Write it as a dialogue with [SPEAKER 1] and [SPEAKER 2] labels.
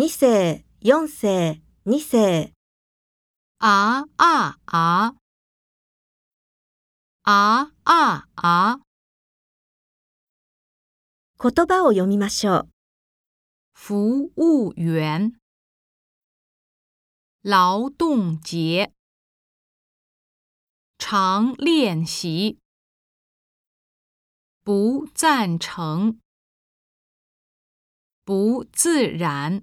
[SPEAKER 1] 2世、4世、2世、
[SPEAKER 2] あああ。あああ！
[SPEAKER 1] 言葉を読みましょう。
[SPEAKER 2] 服务员，劳动节，常练习，不赞成，不自然。